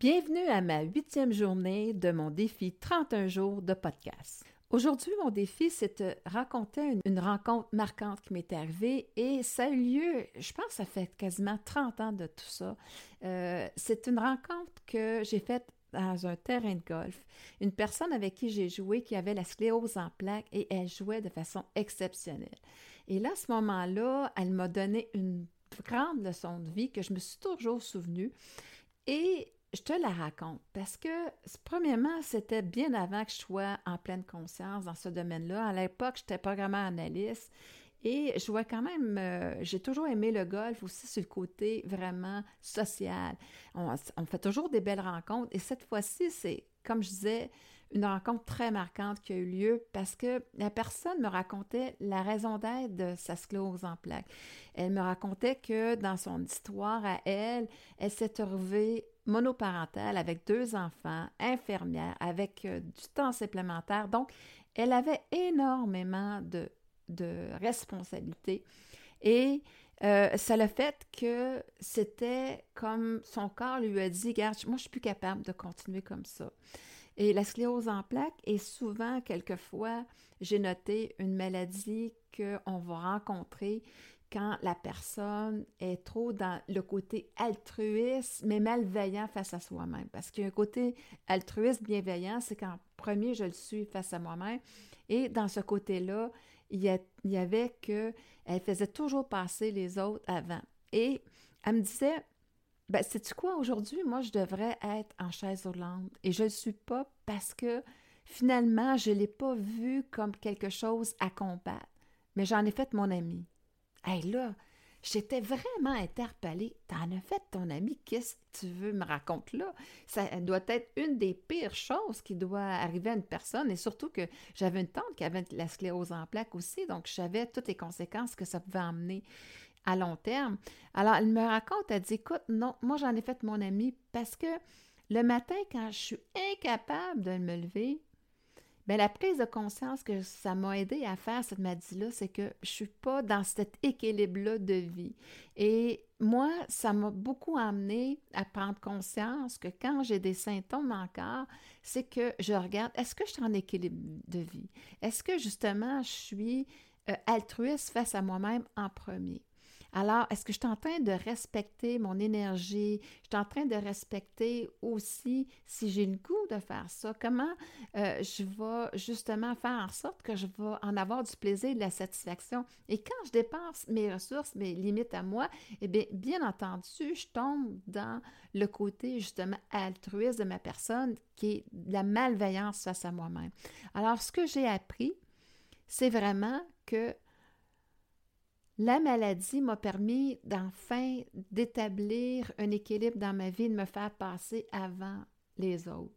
Bienvenue à ma huitième journée de mon défi 31 jours de podcast. Aujourd'hui, mon défi, c'est de raconter une, rencontre marquante qui m'est arrivée et ça a eu lieu, je pense, ça fait quasiment 30 ans de tout ça. Euh, c'est une rencontre que j'ai faite dans un terrain de golf. Une personne avec qui j'ai joué qui avait la sclérose en plaques et elle jouait de façon exceptionnelle. Et là, à ce moment-là, elle m'a donné une grande leçon de vie que je me suis toujours souvenue. Et je te la raconte parce que, premièrement, c'était bien avant que je sois en pleine conscience dans ce domaine-là. À l'époque, j'étais programmeur analyste et je vois quand même, euh, j'ai toujours aimé le golf aussi sur le côté vraiment social. On, fait toujours des belles rencontres et cette fois-ci, c'est, comme je disais, une rencontre très marquante qui a eu lieu parce que la personne me racontait la raison d'être de sa sclérose en plaques. Elle me racontait que dans son histoire à elle, elle s'est trouvée monoparentale avec deux enfants, infirmière, avec euh, du temps supplémentaire. Donc, elle avait énormément de, de responsabilités. Et euh, ça le fait que c'était comme son corps lui a dit, regarde, moi je suis plus capable de continuer comme ça. Et la sclérose en plaques est souvent, quelquefois, j'ai noté une maladie qu'on va rencontrer quand la personne est trop dans le côté altruiste, mais malveillant face à soi-même. Parce qu'il y a un côté altruiste, bienveillant, c'est qu'en premier, je le suis face à moi-même. Et dans ce côté-là, il y, avait que elle faisait toujours passer les autres avant. Et elle me disait, ben, sais-tu quoi, aujourd'hui, moi, je devrais être en chaise roulante. Et je ne le suis pas parce que finalement, je ne l'ai pas vu comme quelque chose à combattre. Mais j'en ai fait mon ami. Hey là, j'étais vraiment interpellée. T'en as fait ton ami, qu'est-ce que tu veux me raconter là? Ça doit être une des pires choses qui doit arriver à une personne. Et surtout que j'avais une tante qui avait la sclérose en plaques aussi, donc je savais toutes les conséquences que ça pouvait emmener à long terme. Alors, elle me raconte, elle dit, écoute, non, moi j'en ai fait mon ami parce que le matin, quand je suis incapable de me lever, Bien, la prise de conscience que ça m'a aidé à faire cette maladie-là, c'est que je suis pas dans cet équilibre-là de vie. Et moi, ça m'a beaucoup amené à prendre conscience que quand j'ai des symptômes encore, c'est que je regarde, est-ce que je suis en équilibre de vie? Est-ce que justement je suis euh, altruiste face à moi-même en premier? Alors, est-ce que je suis en train de respecter mon énergie? Je suis en train de respecter aussi si j'ai le goût de faire ça? Comment euh, je vais justement faire en sorte que je vais en avoir du plaisir de la satisfaction? Et quand je dépense mes ressources, mes limites à moi, eh bien, bien entendu, je tombe dans le côté justement altruiste de ma personne qui est la malveillance face à moi-même. Alors, ce que j'ai appris, c'est vraiment que la maladie m'a permis d'enfin d'établir un équilibre dans ma vie, de me faire passer avant les autres.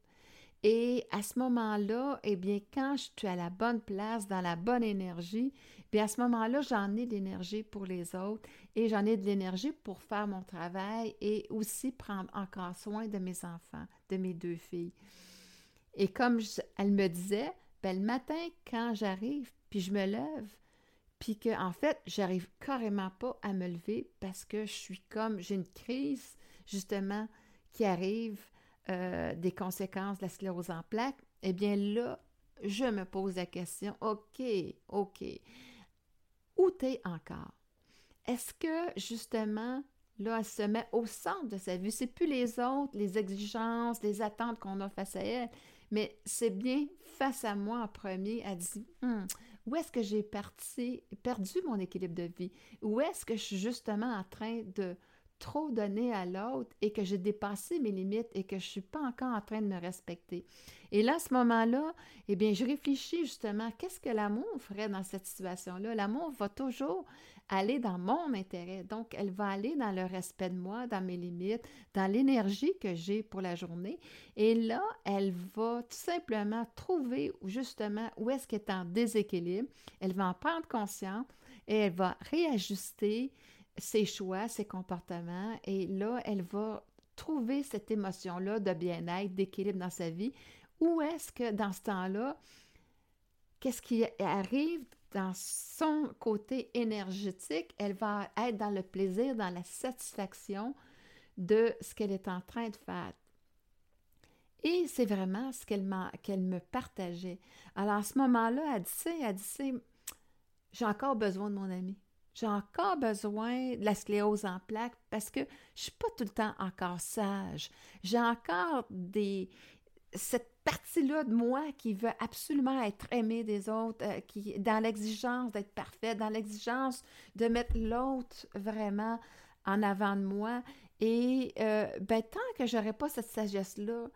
Et à ce moment-là, eh bien, quand je suis à la bonne place, dans la bonne énergie, bien à ce moment-là, j'en ai de l'énergie pour les autres et j'en ai de l'énergie pour faire mon travail et aussi prendre encore soin de mes enfants, de mes deux filles. Et comme elle me disait, ben, le matin, quand j'arrive, puis je me lève, puis que en fait, j'arrive carrément pas à me lever parce que je suis comme j'ai une crise justement qui arrive euh, des conséquences de la sclérose en plaques. Eh bien là, je me pose la question, OK, OK, où t'es encore? Est-ce que justement là, elle se met au centre de sa vie? C'est plus les autres, les exigences, les attentes qu'on a face à elle, mais c'est bien face à moi en premier. Elle dit hum, où est-ce que j'ai perdu mon équilibre de vie? Où est-ce que je suis justement en train de trop donner à l'autre et que j'ai dépassé mes limites et que je ne suis pas encore en train de me respecter? Et là, à ce moment-là, eh bien, je réfléchis justement, qu'est-ce que l'amour ferait dans cette situation-là? L'amour va toujours aller dans mon intérêt. Donc, elle va aller dans le respect de moi, dans mes limites, dans l'énergie que j'ai pour la journée. Et là, elle va tout simplement trouver justement où est-ce qu'elle est en déséquilibre. Elle va en prendre conscience et elle va réajuster ses choix, ses comportements, et là, elle va trouver cette émotion-là de bien-être, d'équilibre dans sa vie. Ou est-ce que dans ce temps-là, qu'est-ce qui arrive dans son côté énergétique? Elle va être dans le plaisir, dans la satisfaction de ce qu'elle est en train de faire. Et c'est vraiment ce qu'elle, me partageait. Alors, à ce moment-là, elle dit, elle dit, j'ai encore besoin de mon ami. J'ai encore besoin de la sclérose en plaques parce que je suis pas tout le temps encore sage. J'ai encore des cette partie-là de moi qui veut absolument être aimée des autres, euh, qui dans l'exigence d'être parfait, dans l'exigence de mettre l'autre vraiment en avant de moi. Et euh, ben, tant que j'aurai pas cette sagesse-là,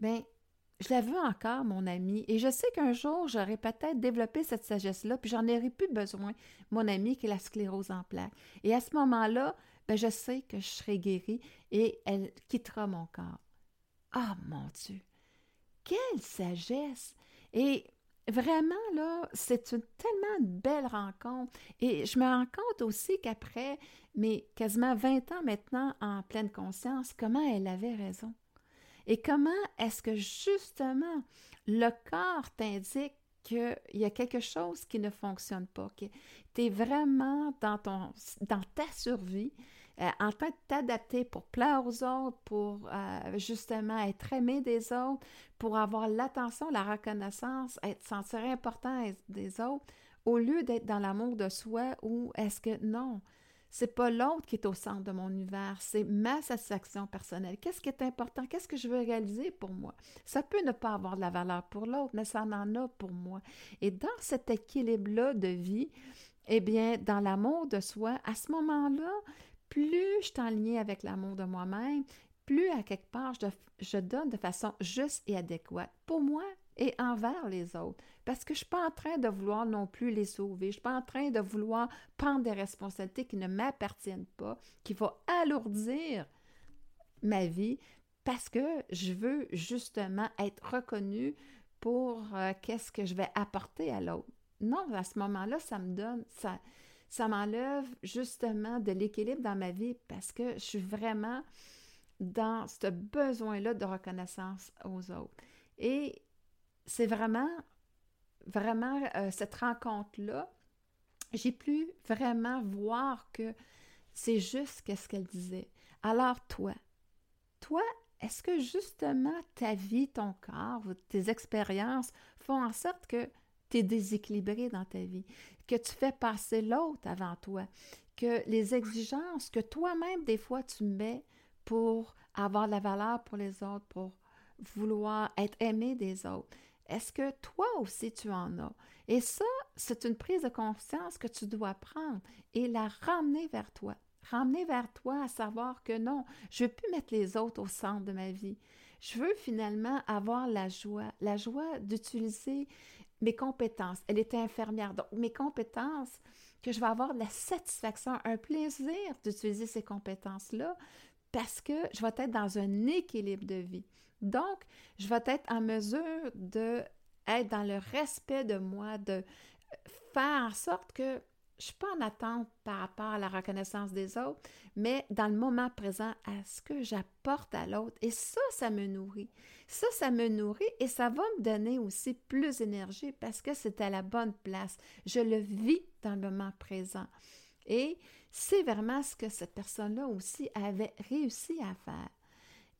ben je la veux encore, mon ami, et je sais qu'un jour, j'aurai peut-être développé cette sagesse-là, puis j'en aurai plus besoin, mon ami, qui est la sclérose en plaques. Et à ce moment-là, ben, je sais que je serai guérie et elle quittera mon corps. Ah, mon Dieu! Quelle sagesse! Et vraiment, là, c'est une tellement belle rencontre. Et je me rends compte aussi qu'après, mais quasiment 20 ans maintenant en pleine conscience, comment elle avait raison. Et comment est-ce que justement le corps t'indique qu'il y a quelque chose qui ne fonctionne pas, que tu es vraiment dans, ton, dans ta survie, euh, en train de t'adapter pour plaire aux autres, pour euh, justement être aimé des autres, pour avoir l'attention, la reconnaissance, être sentir important des autres, au lieu d'être dans l'amour de soi ou est-ce que non, c'est pas l'autre qui est au centre de mon univers, c'est ma satisfaction personnelle. Qu'est-ce qui est important? Qu'est-ce que je veux réaliser pour moi? Ça peut ne pas avoir de la valeur pour l'autre, mais ça en a pour moi. Et dans cet équilibre-là de vie, eh bien, dans l'amour de soi, à ce moment-là, plus je suis en avec l'amour de moi-même, plus à quelque part je, je donne de façon juste et adéquate pour moi et envers les autres. Parce que je ne suis pas en train de vouloir non plus les sauver. Je ne suis pas en train de vouloir prendre des responsabilités qui ne m'appartiennent pas, qui vont alourdir ma vie parce que je veux justement être reconnue pour euh, qu'est-ce que je vais apporter à l'autre. Non, à ce moment-là, ça me donne, ça, ça m'enlève justement de l'équilibre dans ma vie parce que je suis vraiment dans ce besoin-là de reconnaissance aux autres. Et c'est vraiment vraiment euh, cette rencontre-là, j'ai pu vraiment voir que c'est juste qu'est-ce qu'elle disait. Alors toi, toi, est-ce que justement ta vie, ton corps, tes expériences font en sorte que déséquilibré dans ta vie, que tu fais passer l'autre avant toi, que les exigences que toi-même, des fois, tu mets pour avoir la valeur pour les autres, pour vouloir être aimé des autres, est-ce que toi aussi tu en as? Et ça, c'est une prise de conscience que tu dois prendre et la ramener vers toi. Ramener vers toi à savoir que non, je ne veux plus mettre les autres au centre de ma vie. Je veux finalement avoir la joie, la joie d'utiliser mes compétences. Elle était infirmière, donc mes compétences, que je vais avoir de la satisfaction, un plaisir d'utiliser ces compétences-là parce que je vais être dans un équilibre de vie. Donc, je vais être en mesure de être dans le respect de moi, de faire en sorte que je ne suis pas en attente par rapport à la reconnaissance des autres, mais dans le moment présent, à ce que j'apporte à l'autre. Et ça, ça me nourrit. Ça, ça me nourrit et ça va me donner aussi plus d'énergie parce que c'est à la bonne place. Je le vis dans le moment présent. Et c'est vraiment ce que cette personne-là aussi avait réussi à faire.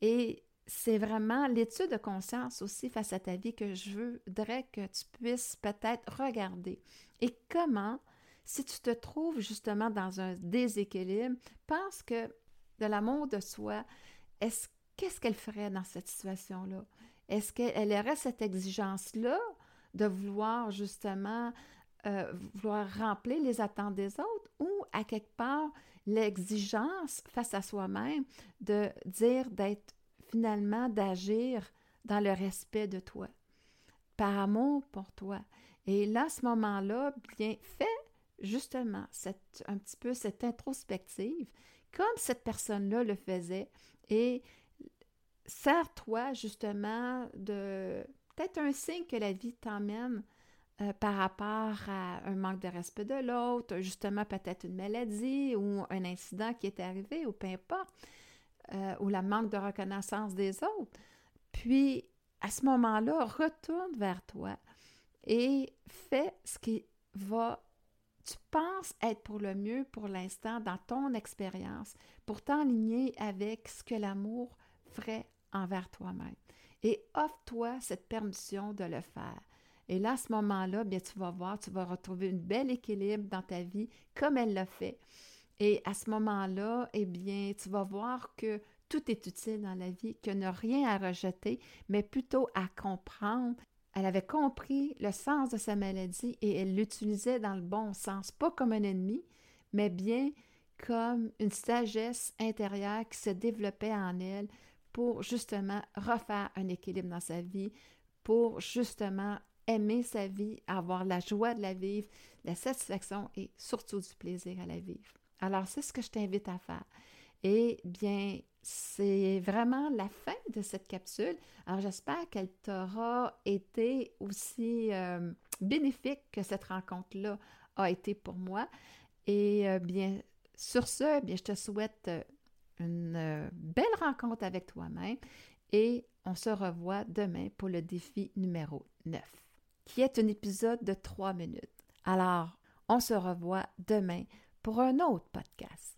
Et c'est vraiment l'étude de conscience aussi face à ta vie que je voudrais que tu puisses peut-être regarder. Et comment, si tu te trouves justement dans un déséquilibre, pense que de l'amour de soi, est-ce qu'est-ce qu'elle ferait dans cette situation-là? Est-ce qu'elle aurait cette exigence-là de vouloir justement euh, vouloir remplir les attentes des autres ou à quelque part l'exigence face à soi-même de dire d'être finalement d'agir dans le respect de toi, par amour pour toi? Et là, à ce moment-là, bien, fais justement cette, un petit peu cette introspective, comme cette personne-là le faisait, et sers-toi justement de peut-être un signe que la vie t'emmène euh, par rapport à un manque de respect de l'autre, justement peut-être une maladie ou un incident qui est arrivé, ou peu importe. Euh, ou la manque de reconnaissance des autres. Puis, à ce moment-là, retourne vers toi et fais ce qui va, tu penses être pour le mieux pour l'instant dans ton expérience, pour t'enligner avec ce que l'amour ferait envers toi-même. et offre-toi cette permission de le faire. Et là, à ce moment-là, bien, tu vas voir, tu vas retrouver un bel équilibre dans ta vie comme elle l'a fait. Et à ce moment-là, eh bien, tu vas voir que tout est utile dans la vie, que ne rien à rejeter, mais plutôt à comprendre. Elle avait compris le sens de sa maladie et elle l'utilisait dans le bon sens, pas comme un ennemi, mais bien comme une sagesse intérieure qui se développait en elle pour justement refaire un équilibre dans sa vie, pour justement aimer sa vie, avoir la joie de la vivre, la satisfaction et surtout du plaisir à la vivre. Alors, c'est ce que je t'invite à faire. Et bien, c'est vraiment la fin de cette capsule. Alors, j'espère qu'elle t'aura été aussi euh, bénéfique que cette rencontre-là a été pour moi. Et euh, bien, sur ce, bien, je te souhaite euh, une belle rencontre avec toi-même et on se revoit demain pour le défi numéro 9, qui est un épisode de 3 minutes. Alors, on se revoit demain pour un autre podcast.